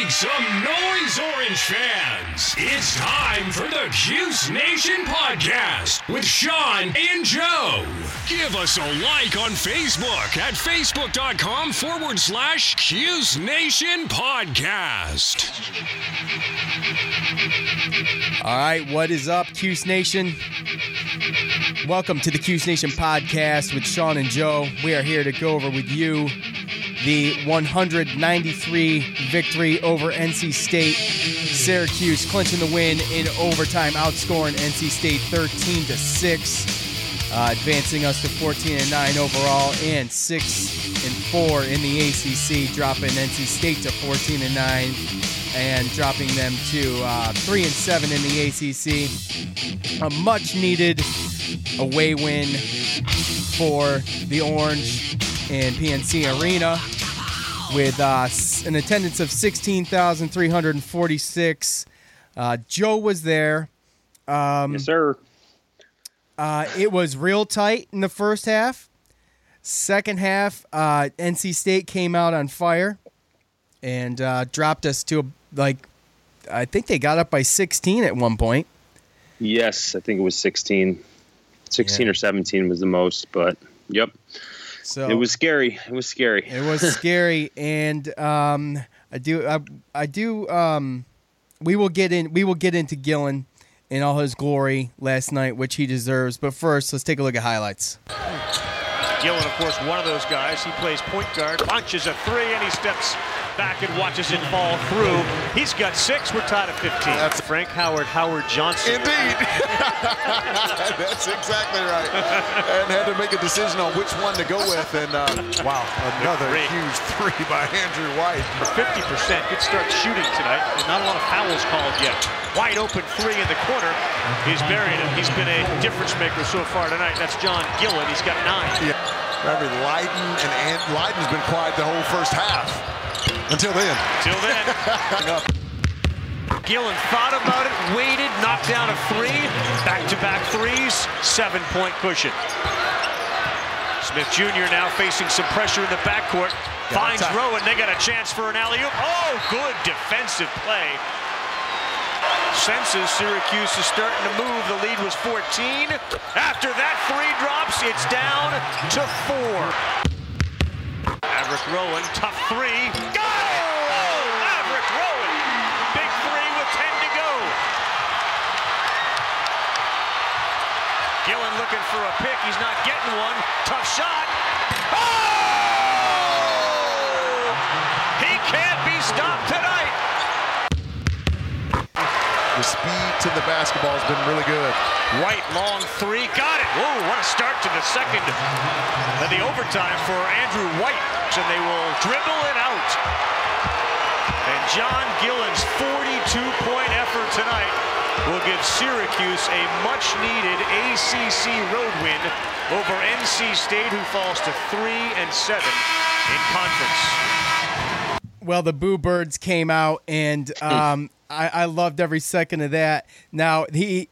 Make some noise, Orange fans! It's time for the Cuse Nation podcast with Sean and Joe. Give us a like on Facebook at facebook.com forward slash Cuse Nation podcast. All right, what is up, Cuse Nation? Welcome to the Cuse Nation podcast with Sean and Joe. We are here to go over with you the 193 victory over NC State. Syracuse clinching the win in overtime, outscoring NC State 13 to 6, uh, advancing us to 14 and 9 overall and 6 and 4 in the ACC, dropping NC State to 14 and 9 and dropping them to uh, 3 and 7 in the ACC. A much needed away win for the Orange in PNC Arena with uh, an attendance of 16,346. Uh, Joe was there. Um, yes, sir. Uh, it was real tight in the first half. Second half, uh, NC State came out on fire and uh, dropped us to like, I think they got up by 16 at one point. Yes, I think it was 16. 16 yeah. or 17 was the most, but yep. So it was scary. It was scary. It was scary, and um, I do, I, I do. Um, we will get in. We will get into Gillon in all his glory last night, which he deserves. But first, let's take a look at highlights. Gillon, of course, one of those guys. He plays point guard, punches a three, and he steps back and watches it fall through. He's got six. We're tied at 15. That's Frank Howard, Howard Johnson. Indeed. That's exactly right. and had to make a decision on which one to go with. And uh, wow, another three. huge three by Andrew White. 50%. Good start shooting tonight. And not a lot of fouls called yet. Wide open three in the corner. He's buried him. He's been a difference maker so far tonight. That's John Gillon. He's got nine. Yeah. Remember, Lydon and Ant- Lydon's been quiet the whole first half. Until then. Until then. Gillon thought about it, waited, knocked down a three, back-to-back threes, seven-point cushion. Smith Jr. now facing some pressure in the backcourt. Finds Rowan. They got a chance for an alley-oop. Oh, good defensive play. Senses Syracuse is starting to move. The lead was 14. After that three drops, it's down to four. Rowan, tough three. Go! Oh, Maverick Rowan, big three with 10 to go. Gillon looking for a pick. He's not getting one. Tough shot. Oh! He can't be stopped tonight. To the basketball has been really good. White, long three, got it. Whoa, what a start to the second. And the overtime for Andrew White. And they will dribble it out. And John Gillon's 42-point effort tonight will give Syracuse a much-needed ACC road win over NC State, who falls to 3 and 7 in conference. Well, the Boo Birds came out and um, I, I, loved every second of that. Now he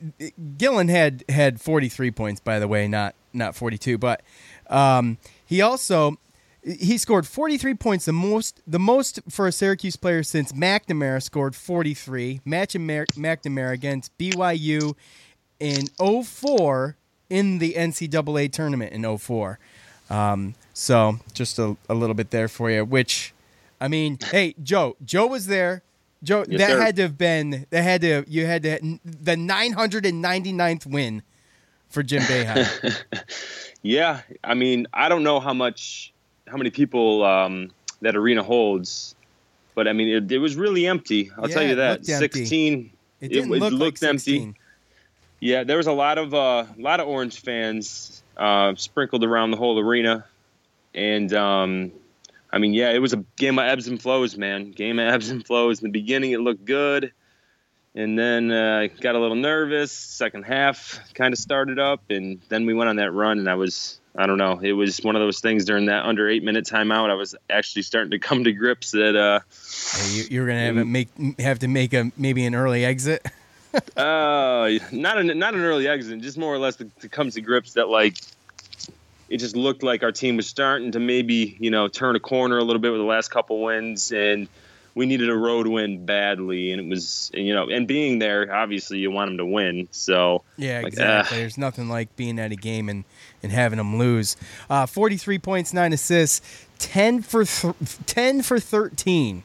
Gillon had had 43 points, by the way, not not 42, but um, he also he scored 43 points, the most the most for a Syracuse player since McNamara scored 43. Matching McNamara against BYU in 04 in the NCAA tournament in 04. Um, so just a, a little bit there for you. Which, I mean, hey Joe, Joe was there. Joe, yes, that sir. had to have been that had to you had to the 999th win for Jim Boeheim. yeah, I mean, I don't know how much how many people um, that arena holds, but I mean, it, it was really empty. I'll yeah, tell you that. 16 it, it, look looked like empty. Yeah, there was a lot of uh, a lot of Orange fans uh, sprinkled around the whole arena, and um, I mean, yeah, it was a game of ebbs and flows, man. Game of ebbs and flows. In the beginning, it looked good, and then uh, got a little nervous. Second half kind of started up, and then we went on that run, and I was I don't know. It was one of those things during that under eight minute timeout. I was actually starting to come to grips that uh, you, you're gonna have, make have to make a maybe an early exit. uh, not an not an early exit, just more or less to, to come to grips that like it just looked like our team was starting to maybe you know turn a corner a little bit with the last couple wins and we needed a road win badly, and it was you know, and being there, obviously you want them to win. So yeah, like, exactly. Uh, There's nothing like being at a game and and having them lose. Uh, 43 points, nine assists, 10 for th- 10 for 13,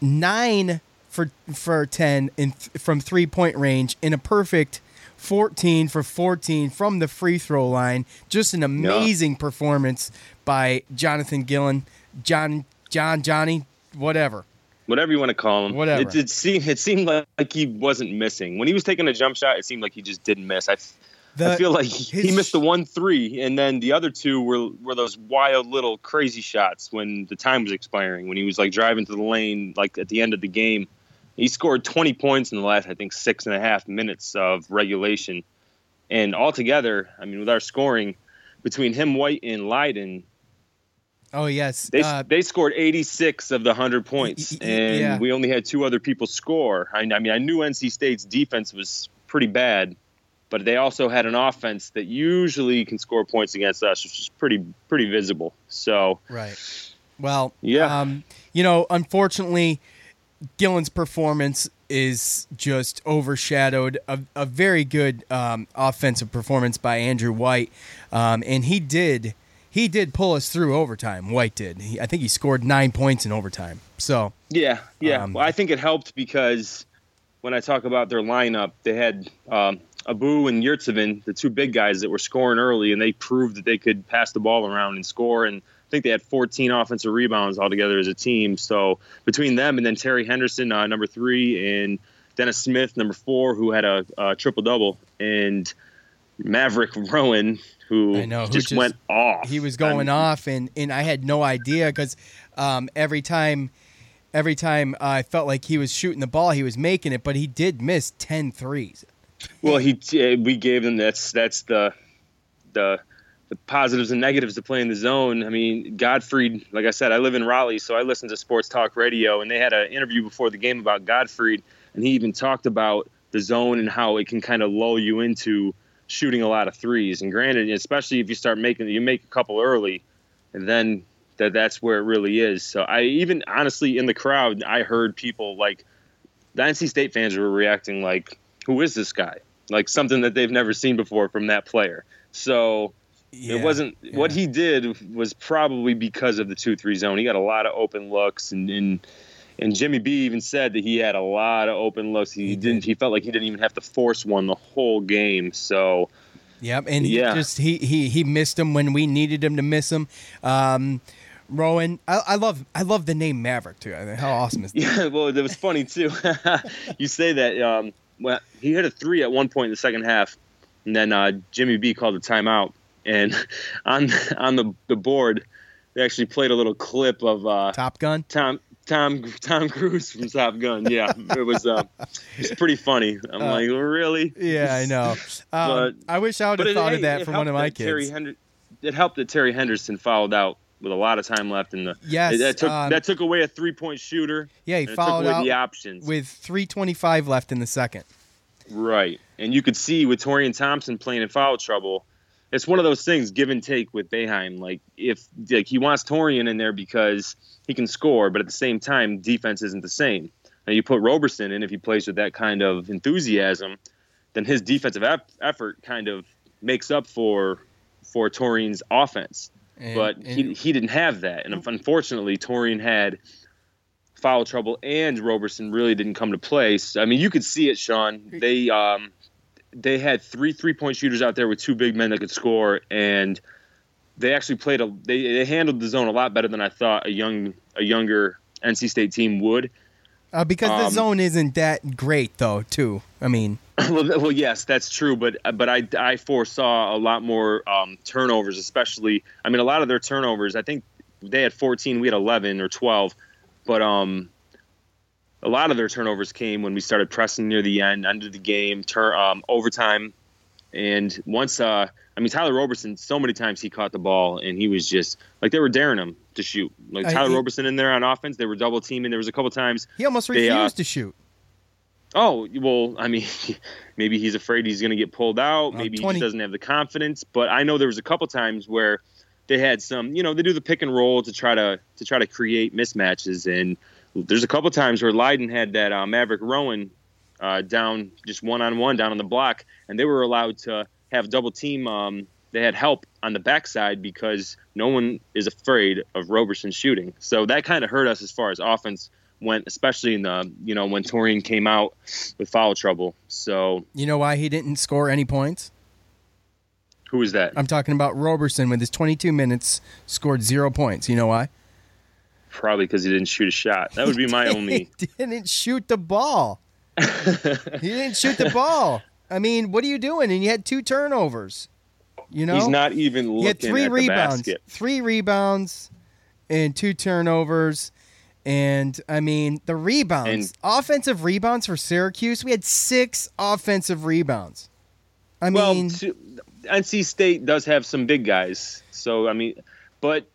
nine for for 10 in th- from three point range in a perfect. 14 for 14 from the free throw line. Just an amazing yeah. performance by Jonathan Gillon. John, John, Johnny, whatever. Whatever you want to call him. Whatever. It, it seemed it seemed like he wasn't missing when he was taking a jump shot. It seemed like he just didn't miss. I, the, I feel like his, he missed the one three, and then the other two were were those wild little crazy shots when the time was expiring. When he was like driving to the lane, like at the end of the game, he scored 20 points in the last I think six and a half minutes of regulation, and altogether, I mean, with our scoring between him, White, and Lydon, Oh yes, they uh, they scored 86 of the 100 points, and yeah. we only had two other people score. I, I, mean, I knew NC State's defense was pretty bad, but they also had an offense that usually can score points against us, which is pretty pretty visible. So right, well, yeah, um, you know, unfortunately, Gillon's performance is just overshadowed a, a very good um, offensive performance by Andrew White, um, and he did he did pull us through overtime. White did. He, I think he scored nine points in overtime. So yeah, yeah. Um, well, I think it helped because when I talk about their lineup, they had um, Abu and Yurtseven, the two big guys that were scoring early, and they proved that they could pass the ball around and score. And think they had 14 offensive rebounds altogether as a team. So between them and then Terry Henderson, uh, number three, and Dennis Smith, number four, who had a, a triple double, and Maverick Rowan, who I know, who just, just, went off. He was going I mean, off, and and I had no idea because um, every time, every time I felt like he was shooting the ball, he was making it, but he did miss 10 threes. Well, he we gave him that's that's the the the positives and negatives to play in the zone. I mean, Gottfried, like I said, I live in Raleigh, so I listen to sports talk radio, and they had an interview before the game about Gottfried, and he even talked about the zone and how it can kind of lull you into shooting a lot of threes. And granted, especially if you start making you make a couple early, and then that that's where it really is. So I even honestly in the crowd, I heard people like the NC State fans were reacting like, "Who is this guy?" Like something that they've never seen before from that player. So yeah, it wasn't yeah. what he did was probably because of the two three zone. He got a lot of open looks and. and and Jimmy B even said that he had a lot of open looks. He, he didn't. He felt like he didn't even have to force one the whole game. So, yep. And yeah. he just he he he missed him when we needed him to miss him. Um, Rowan, I, I, love I love the name Maverick too. I mean, how awesome is that? Yeah, well, it was funny too. you say that. Um, well, he hit a three at one point in the second half, and then uh, Jimmy B called a timeout. And on on the the board, they actually played a little clip of uh, Top Gun. Tom Tom Tom Cruise from Top Gun. Yeah, it was uh, it's pretty funny. I'm uh, like, really? Yeah, I know. Um, but, I wish I would have thought it, of that from one of my kids. Terry Hender- it helped that Terry Henderson fouled out with a lot of time left in the. Yes, that took um, that took away a three point shooter. Yeah, he fouled out the options with 3:25 left in the second. Right, and you could see with Taurean Thompson playing in foul trouble it's one of those things give and take with Boeheim. Like if like he wants Taurean in there because he can score, but at the same time defense isn't the same. And you put Roberson in if he plays with that kind of enthusiasm, then his defensive effort kind of makes up for for Taurean's offense. And, but and, he he didn't have that, and unfortunately, Taurean had foul trouble, and Roberson really didn't come to play. So, I mean, you could see it, Sean. They um, they had three three point shooters out there with two big men that could score, and they actually played a they, they handled the zone a lot better than I thought a young a younger NC State team would. Uh, because um, the zone isn't that great, though. Too, I mean. well, well, yes, that's true, but but I, I foresaw a lot more um, turnovers, especially. I mean, a lot of their turnovers. I think they had 14, we had 11 or 12, but um, a lot of their turnovers came when we started pressing near the end, end of the game, tur- um, overtime, And once, uh, I mean, Tyler Roberson, so many times he caught the ball and he was just like they were daring him to shoot. Like Uh, Tyler he- Roberson in there on offense, they were double teaming. There was a couple times. He almost They, refused uh, to shoot. Oh well, I mean, maybe he's afraid he's going to get pulled out. Well, Maybe he 20 just doesn't have the confidence. But I know there was a couple times where they had some, you know, they do the pick and roll to try to to try to create mismatches. And there's a couple times where Lydon had that uh, Maverick Rowan uh, down just one on one down on the block, and they were allowed to have double team. Um, they had help on the backside because no one is afraid of Roberson shooting. So that kind of hurt us as far as offense went, especially in the you know when Taurean came out with foul trouble. So You know why he didn't score any points? who was that? I'm talking about Roberson with his 22 minutes scored zero points. You know why? Probably because he didn't shoot a shot. That would be my only. He didn't shoot the ball. he didn't shoot the ball. I mean, what are you doing? And you had two turnovers. You know, He's not even he had looking three at the rebounds, basket. three rebounds, and two turnovers. And I mean, the rebounds, offensive rebounds for Syracuse, we had six offensive rebounds. I well, mean, to- NC State does have some big guys, so I mean, but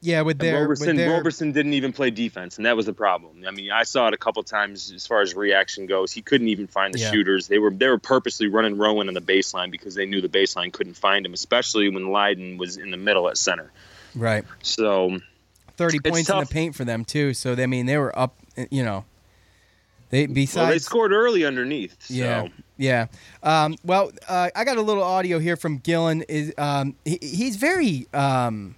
yeah, with their, Roberson, with their Roberson didn't even play defense, and that was the problem. I mean, I saw it a couple times as far as reaction goes. He couldn't even find the Yeah. shooters. They were they were purposely running Rowan on the baseline because they knew the baseline couldn't find him, especially when Lydon was in the middle at center. right. So 30 It's points in the paint for them too. So I mean, they were up. You know, they besides. well, they scored early underneath. So. Yeah, yeah. Um, well, uh, I got a little audio here from Gillon. Is um, he, he's very um,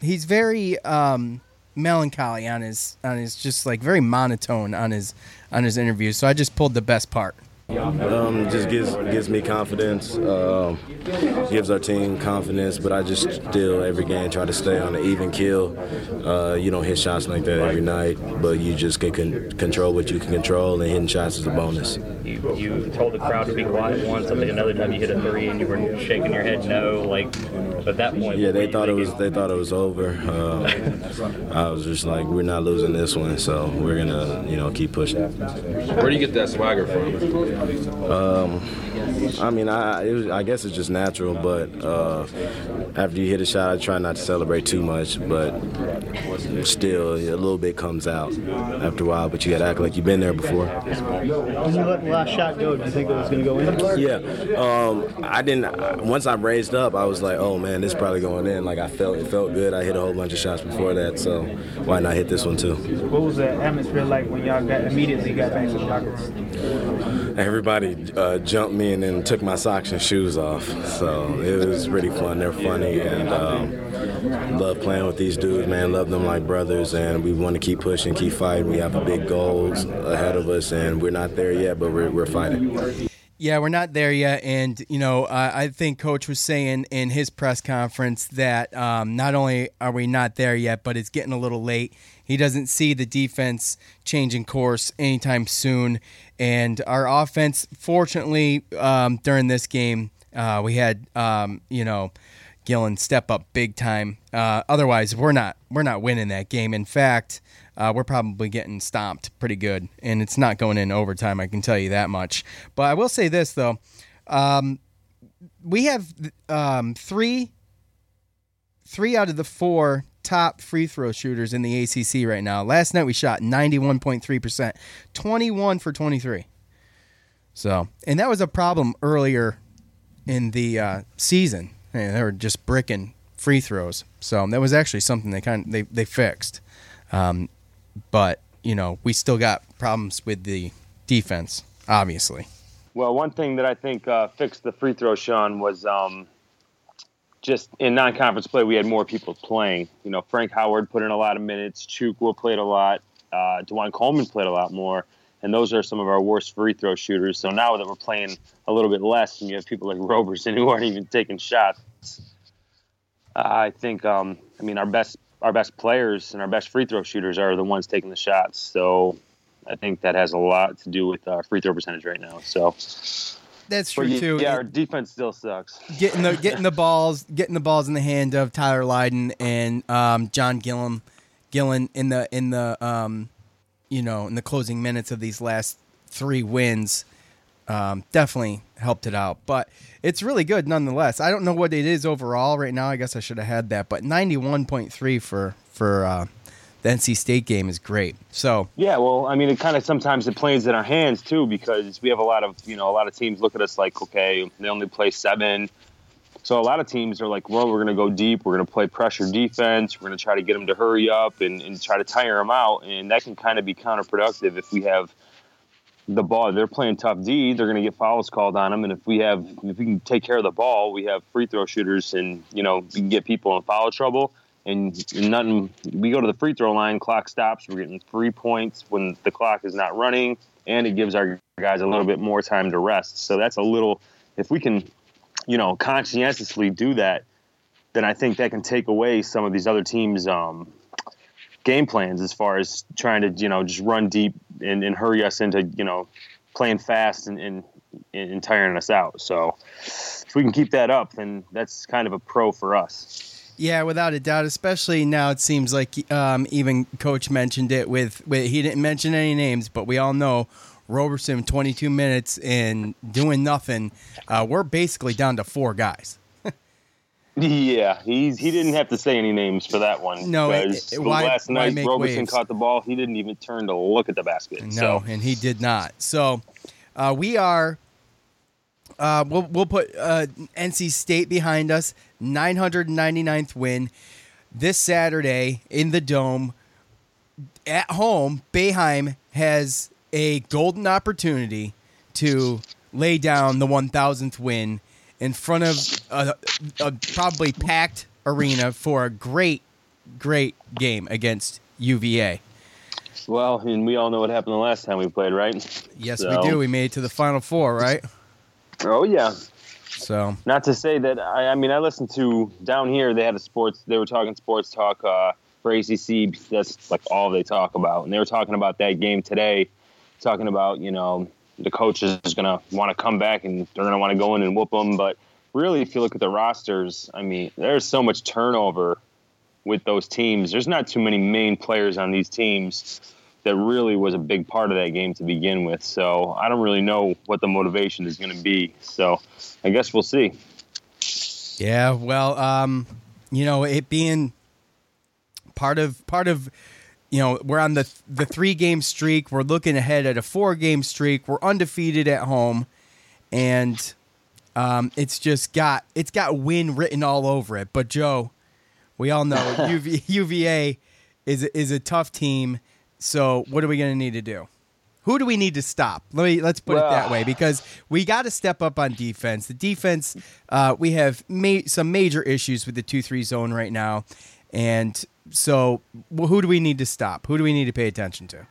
he's very um, melancholy on his on his just like very monotone on his on his interviews. So I just pulled the best part. Um, just gives gives me confidence, um, gives our team confidence. But I just still every game try to stay on the even kill. Uh, you don't hit shots like that every night, but you just can con- control what you can control, and hitting shots is a bonus. You, you told the crowd to be quiet once, and then another time you hit a three and you were shaking your head no. Like at that point, Yeah, they thought it was they thought it was over. Um, I was just like, we're not losing this one, so we're gonna you know keep pushing. Where do you get that swagger from? I mean, I was, I guess it's just natural, but uh, after you hit a shot, I try not to celebrate too much, but still a little bit comes out after a while. But you gotta act like you've been there before. When you let the last shot go, did you think it was going to go in? Yeah, um, I didn't. Once I raised up, I was like, oh man, this is probably going in. Like I felt it felt good. I hit a whole bunch of shots before that, so why not hit this one too? What was the atmosphere like when y'all got immediately got back to the lockers? Everybody uh, jumped me and then took my socks and shoes off. So it was pretty fun. They're funny and um, love playing with these dudes, man. Love them like brothers, and we want to keep pushing, keep fighting. We have big goals ahead of us, and we're not there yet, but we're, we're fighting. Yeah, we're not there yet, and you know, I, I think Coach was saying in his press conference that um, not only are we not there yet, but it's getting a little late. He doesn't see the defense changing course anytime soon, and our offense, fortunately, um, during this game, uh, we had um, you know. Gillon step up big time. Uh, otherwise, we're not we're not winning that game. In fact, uh, we're probably getting stomped pretty good, and it's not going in overtime. I can tell you that much. But I will say this though, um, we have um, three three out of the four top free throw shooters in the ACC right now. Last night we shot ninety one point three percent, twenty one for twenty three. So, and that was a problem earlier in the uh, season. And they were just bricking free throws. So that was actually something they kind of, they they fixed. Um, but you know, we still got problems with the defense, obviously. Well, one thing that I think uh, fixed the free throw, Sean, was um, just in non-conference play. We had more people playing. You know, Frank Howard put in a lot of minutes. Chukwu played a lot. Uh, DaJuan Coleman played a lot more, and those are some of our worst free throw shooters. So now that we're playing a little bit less, and you have people like Roberson who aren't even taking shots, I think. Um, I mean, our best our best players and our best free throw shooters are the ones taking the shots. So I think that has a lot to do with our free throw percentage right now. So That's true too. Yeah, our defense still sucks. getting the getting the balls getting the balls in the hand of Tyler Lydon and um, John Gillum, Gillon in the in the um, you know in the closing minutes of these last three wins. um, definitely helped it out. But it's really good nonetheless. I don't know what it is overall right now. I guess I should have had that, but ninety one point three for for uh, the NC State game is great. So yeah, well, I mean, it kind of sometimes it plays in our hands too because we have a lot of you know a lot of teams look at us like okay they only play seven. So a lot of teams are like, well, we're going to go deep. We're going to play pressure defense. We're going to try to get them to hurry up and, and try to tire them out. And that can kind of be counterproductive if we have the ball. They're playing tough D. They're going to get fouls called on them. And if we have, if we can take care of the ball, we have free throw shooters, and you know we can get people in foul trouble. And nothing. We go to the free throw line. Clock stops. We're getting three points when the clock is not running, and it gives our guys a little bit more time to rest. So that's a little. If we can you know, conscientiously do that, then I think that can take away some of these other teams' um, game plans as far as trying to, you know, just run deep and, and hurry us into, you know, playing fast and, and, and tiring us out. So if we can keep that up, then that's kind of a pro for us. Yeah, without a doubt. Especially now, it seems like um, even coach mentioned it with, with he didn't mention any names, but we all know Roberson 22 minutes and doing nothing. Uh, we're basically down to four guys. yeah, he's he didn't have to say any names for that one. No, it, it, why, last night Roberson waves? caught the ball. He didn't even turn to look at the basket. No, so. and he did not. So uh, we are. Uh, we'll we'll put uh, NC State behind us. 999th win this Saturday in the dome at home. Boeheim has a golden opportunity to lay down the 1000th win in front of a, a probably packed arena for a great, great game against UVA. Well, and we all know what happened the last time we played, right? Yes, So- we do. We made it to the final four, right? Oh yeah. So Not to say that I, I mean I listened to down here they had a sports they were talking sports talk uh, for ACC that's like all they talk about. And they were talking about that game today, talking about you know the coach is gonna want to come back and they're gonna want to go in and whoop them but really if you look at the rosters I mean there's so much turnover with those teams. There's not too many main players on these teams that really was a big part of that game to begin with so I don't really know what the motivation is going to be so I guess we'll see. Yeah, well, um, you know, it being part of part of you know, we're on the the 3 game streak, we're looking ahead at a 4 game streak. We're undefeated at home and um, it's just got it's got win written all over it. But Joe, we all know UV, UVA is is a tough team. So what are we going to need to do? Who do we need to stop? Let me let's put it that way because we got to step up on defense. The defense, uh, we have ma- some major issues with the two three zone right now, and so wh- who do we need to stop? Who do we need to pay attention to?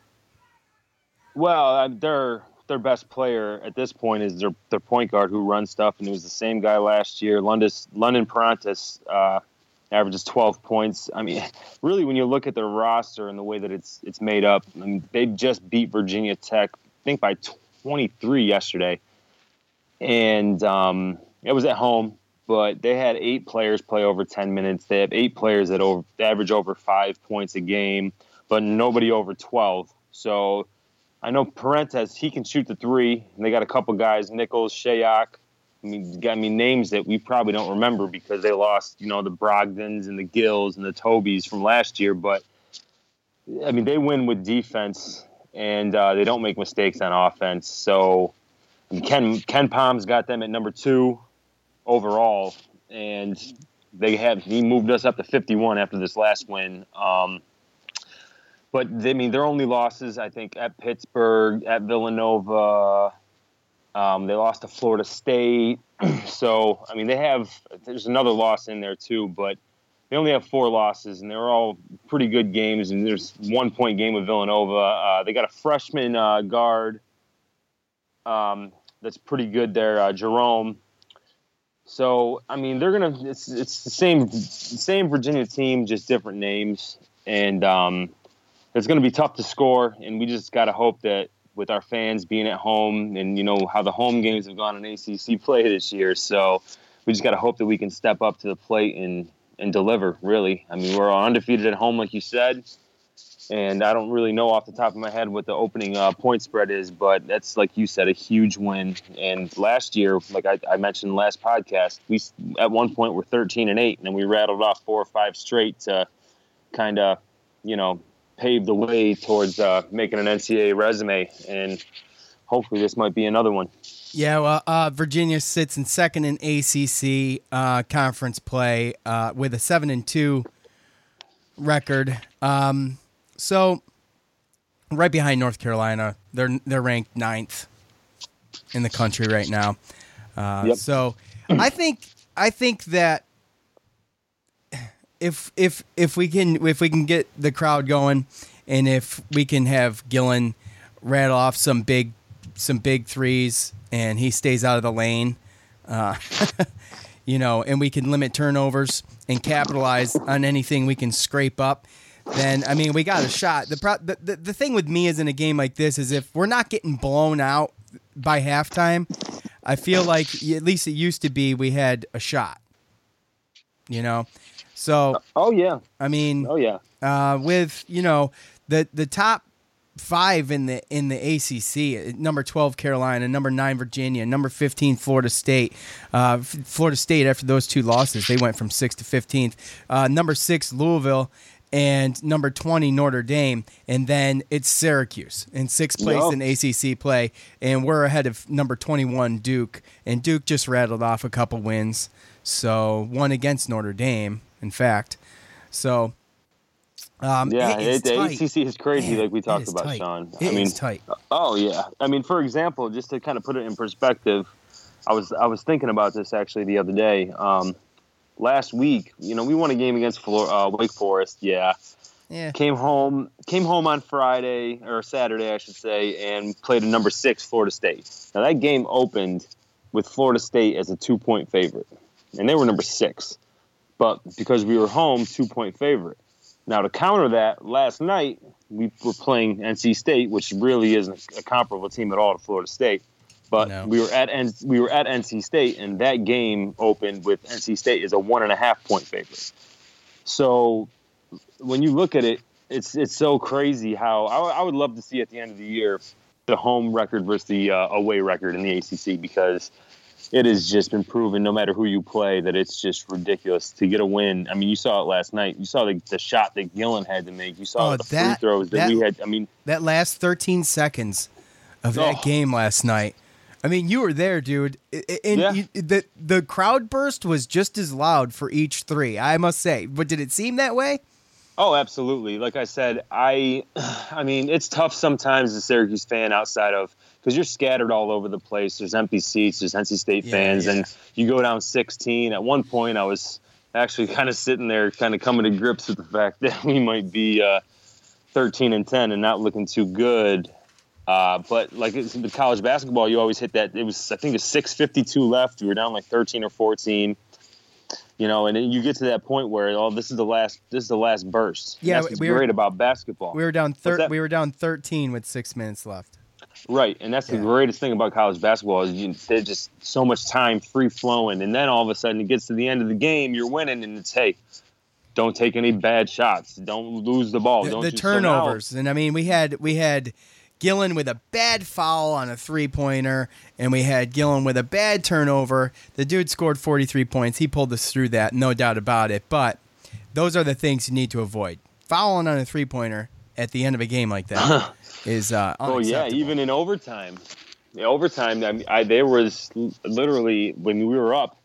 Well, uh, their their best player at this point is their their point guard who runs stuff, and it was the same guy last year. London London Perrantes uh, averages 12 points. I mean, really, when you look at their roster and the way that it's it's made up, I mean, they just beat Virginia Tech, I think by 23 yesterday, and um, it was at home. But they had eight players play over 10 minutes. They have eight players that over, average over five points a game, but nobody over 12. So I know Perrantes, he can shoot the three. And they got a couple guys, Nichols, Shayok. I mean, got me names that we probably don't remember because they lost, you know, the Brogdons and the Gills and the Tobeys from last year. But I mean, they win with defense and uh, they don't make mistakes on offense. So I mean, Ken KenPom's got them at number two overall, and they have he moved us up to 51 after this last win. Um, but I mean, their only losses, I think, at Pittsburgh, at Villanova. Um, they lost to Florida State. so, I mean, they have, there's another loss in there too, but they only have four losses, and they're all pretty good games. And there's one point game with Villanova. Uh, they got a freshman uh, guard um, that's pretty good there, uh, Jerome. So, I mean, they're gonna. It's it's the same same Virginia team, just different names, and um, it's gonna be tough to score. And we just gotta hope that with our fans being at home, and you know how the home games have gone in ACC play this year, so we just gotta hope that we can step up to the plate and and deliver. Really, I mean, we're undefeated at home, like you said. and I don't really know off the top of my head what the opening uh, point spread is, but that's like you said, a huge win. And last year, like I, I mentioned last podcast, we at one point were 13 and eight, and then we rattled off four or five straight to kind of, you know, pave the way towards uh, making an NCAA resume. And hopefully, this might be another one. Yeah, well, uh, Virginia sits in second in ACC uh, conference play uh, with a seven and two record. Um, so, right behind North Carolina, they're they're ranked ninth in the country right now. Uh, Yep. So, I think I think that if if if we can if we can get the crowd going, and if we can have Gillon rattle off some big some big threes, and he stays out of the lane, uh, you know, and we can limit turnovers and capitalize on anything we can scrape up. Then I mean, we got a shot. The, pro- the the the thing with me is in a game like this is if we're not getting blown out by halftime, I feel like at least it used to be we had a shot. You know, so oh yeah, I mean, oh yeah, uh, with you know the the top five in the in the ACC, number twelve Carolina, number nine Virginia, number fifteen Florida State. Uh, Florida State after those two losses, they went from sixth to fifteenth. Uh, number six Louisville. And number 20, Notre Dame. And then it's Syracuse in sixth place Yup. in ACC play. And we're ahead of number 21, Duke. And Duke just rattled off a couple wins. So, one against Notre Dame, in fact. So, um, yeah, it the. ACC is crazy, Man, like we talked about, tight. Sean. It I mean, tight. Oh yeah, I mean, for example, just to kind of put it in perspective, I was I was thinking about this actually the other day. Um, last week, you know, we won a game against Flor- uh, Wake Forest. Yeah, Yeah. came home came home on Friday or Saturday, I should say, and played a number six Florida State. Now that game opened with Florida State as a two point favorite, and they were number six, but because we were home, two point favorite. Now to counter that, last night we were playing NC State, which really isn't a comparable team at all to Florida State. But we were at N- we were at NC State, and that game opened with NC State as a one and a half point favorite. So when you look at it, it's it's so crazy how I, I would love to see at the end of the year the home record versus the uh, away record in the ACC because it has just been proven no matter who you play that it's just ridiculous to get a win. I mean, you saw it last night. You saw the, the shot that Gillon had to make. You saw Oh, the that- free throws that, that- we had. I mean, That last 13 seconds of that Oh. game last night. I mean, you were there, dude. And Yeah. you, the the crowd burst was just as loud for each three. I must say, but did it seem that way? Oh, absolutely. Like I said, I, I mean, it's tough sometimes as a Syracuse fan outside of because you're scattered all over the place. There's empty seats. There's NC State Yeah, fans, yeah. and you go down 16. At one point, I was actually kind of sitting there, kind of coming to grips with the fact that we might be uh, 13 and 10 and not looking too good. Uh, but like it's, the college basketball, you always hit that. It was, I think, it's 6:52 left. We were down like 13 or 14 you know, and you get to that point where oh, this is the last, this is the last burst. Yeah, we were- great about basketball. We were down thir- we were down 13 with 6 minutes left. Right, and that's the greatest thing about college basketball is you, there's just so much time free flowing, and then all of a sudden it gets to the end of the game, you're winning, and it's hey, don't take any bad shots, don't lose the ball, the, don't the you- so now- turnovers. and I mean, we had we had Gillon with a bad foul on a three pointer, and we had Gillon with a bad turnover. The dude scored 43 points. He pulled us through that, no doubt about it. But those are the things you need to avoid. Fouling on a three pointer at the end of a game like that is uh, Oh yeah, even in overtime. Overtime, I, I there was literally when we were up,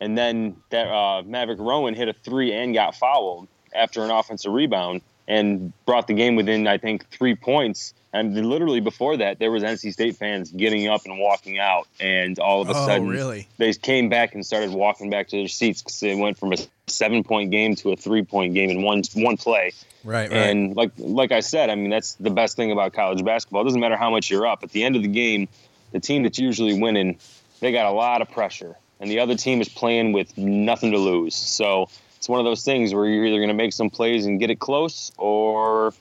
and then that uh, Maverick Rowan hit a three and got fouled after an offensive rebound and brought the game within I think three points. And literally before that, there was NC State fans getting up and walking out, and all of a Oh, sudden, really? they came back and started walking back to their seats because they went from a seven-point game to a three-point game in one one play. Right, right. And like like I said, I mean that's the best thing about college basketball. It doesn't matter how much you're up. At the end of the game, the team that's usually winning, they got a lot of pressure, and the other team is playing with nothing to lose. So it's one of those things where you're either going to make some plays and get it close, or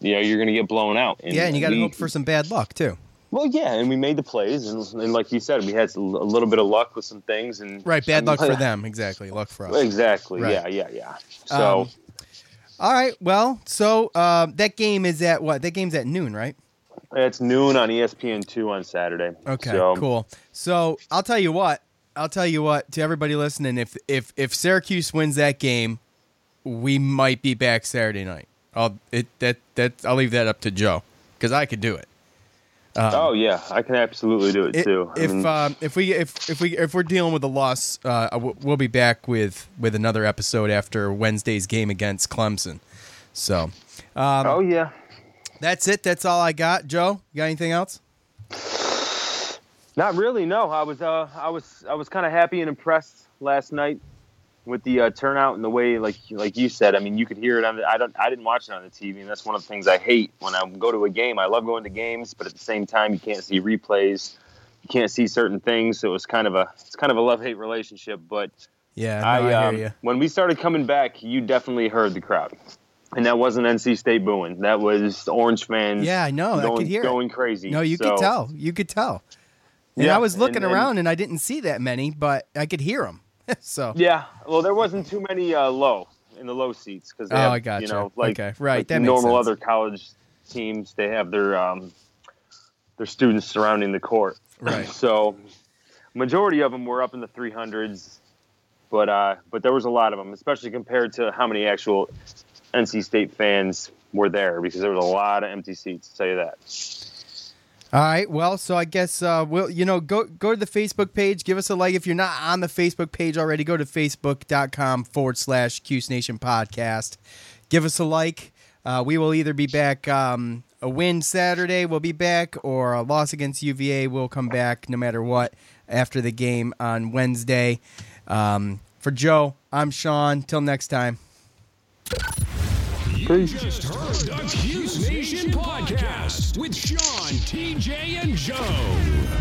you know you're going to get blown out. yeah, and you got to hope for some bad luck too. Well, yeah, and we made the plays, and, and like you said, we had a little bit of luck with some things, and Right, bad luck for them. Exactly, luck for us. Exactly. Right. Yeah, yeah, yeah. So. Um, All right. Well, so uh, that game is at what? That game's at noon, right? It's noon on ESPN two on Saturday. Okay. So, Cool. So I'll tell you what. I'll tell you what to everybody listening. If if if Syracuse wins that game, we might be back Saturday night. I'll it that that I'll leave that up to Joe because I could do it. oh yeah, I can absolutely do it, It- too. I If mean, um, if we if if we if we're dealing with a loss, uh, we'll be back with with another episode after Wednesday's game against Clemson. So, um, oh yeah, that's it. That's all I got. Joe, you got anything else? Not really. No, I was uh, I was I was kind of happy and impressed last night with the uh, turnout and the way, like like you said. I mean, you could hear it on. The, I don't. I didn't watch it on the TV, and that's one of the things I hate when I go to a game. I love going to games, but at the same time, you can't see replays. You can't see certain things. So it was kind of a it's kind of a love hate relationship. But Yeah, no, I, I, um, hear you. when we started coming back, you definitely heard the crowd. And that wasn't NC State booing. That was Orange fans. Yeah, I know. I Going, could hear going crazy. No, you So- could tell. You could tell. And Yeah, I was looking and- and- around and I didn't see that many, but I could hear them. so Yeah, well, there wasn't too many uh, low in the low seats because Oh, I gotcha. you know like Okay, right, like that normal other college teams they have their um, their students surrounding the court. Right. so majority of them were up in the 300s, but uh, but there was a lot of them, especially compared to how many actual NC State fans were there because there was a lot of empty seats. To tell you that. All right. Well, so I guess uh, we'll you know go go to the Facebook page, give us a like. If you're not on the Facebook page already, go to facebook.com forward slash Cuse Nation podcast. Give us a like. Uh, we will either be back um, a win Saturday, we'll be back, or a loss against UVA, we'll come back no matter what after the game on Wednesday. Um, for Joe, I'm Sean. Till next time. You just heard the Cuse Nation podcast with Sean, TJ, and Joe.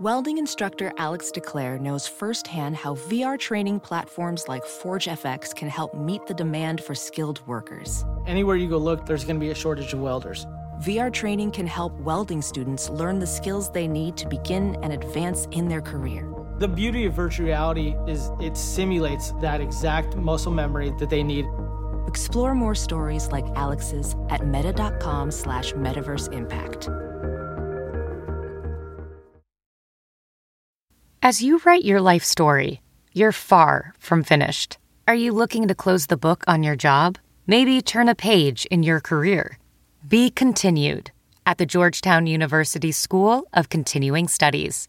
Welding instructor Alex DeClaire knows firsthand how VR training platforms like ForgeFX can help meet the demand for skilled workers. Anywhere you go look, there's going to be a shortage of welders. VR training can help welding students learn the skills they need to begin and advance in their career. The beauty of virtual reality is it simulates that exact muscle memory that they need. Explore more stories like Alex's at meta.com slash metaverse impact. As you write your life story, you're far from finished. Are you looking to close the book on your job? Maybe turn a page in your career? Be continued at the Georgetown University School of Continuing Studies.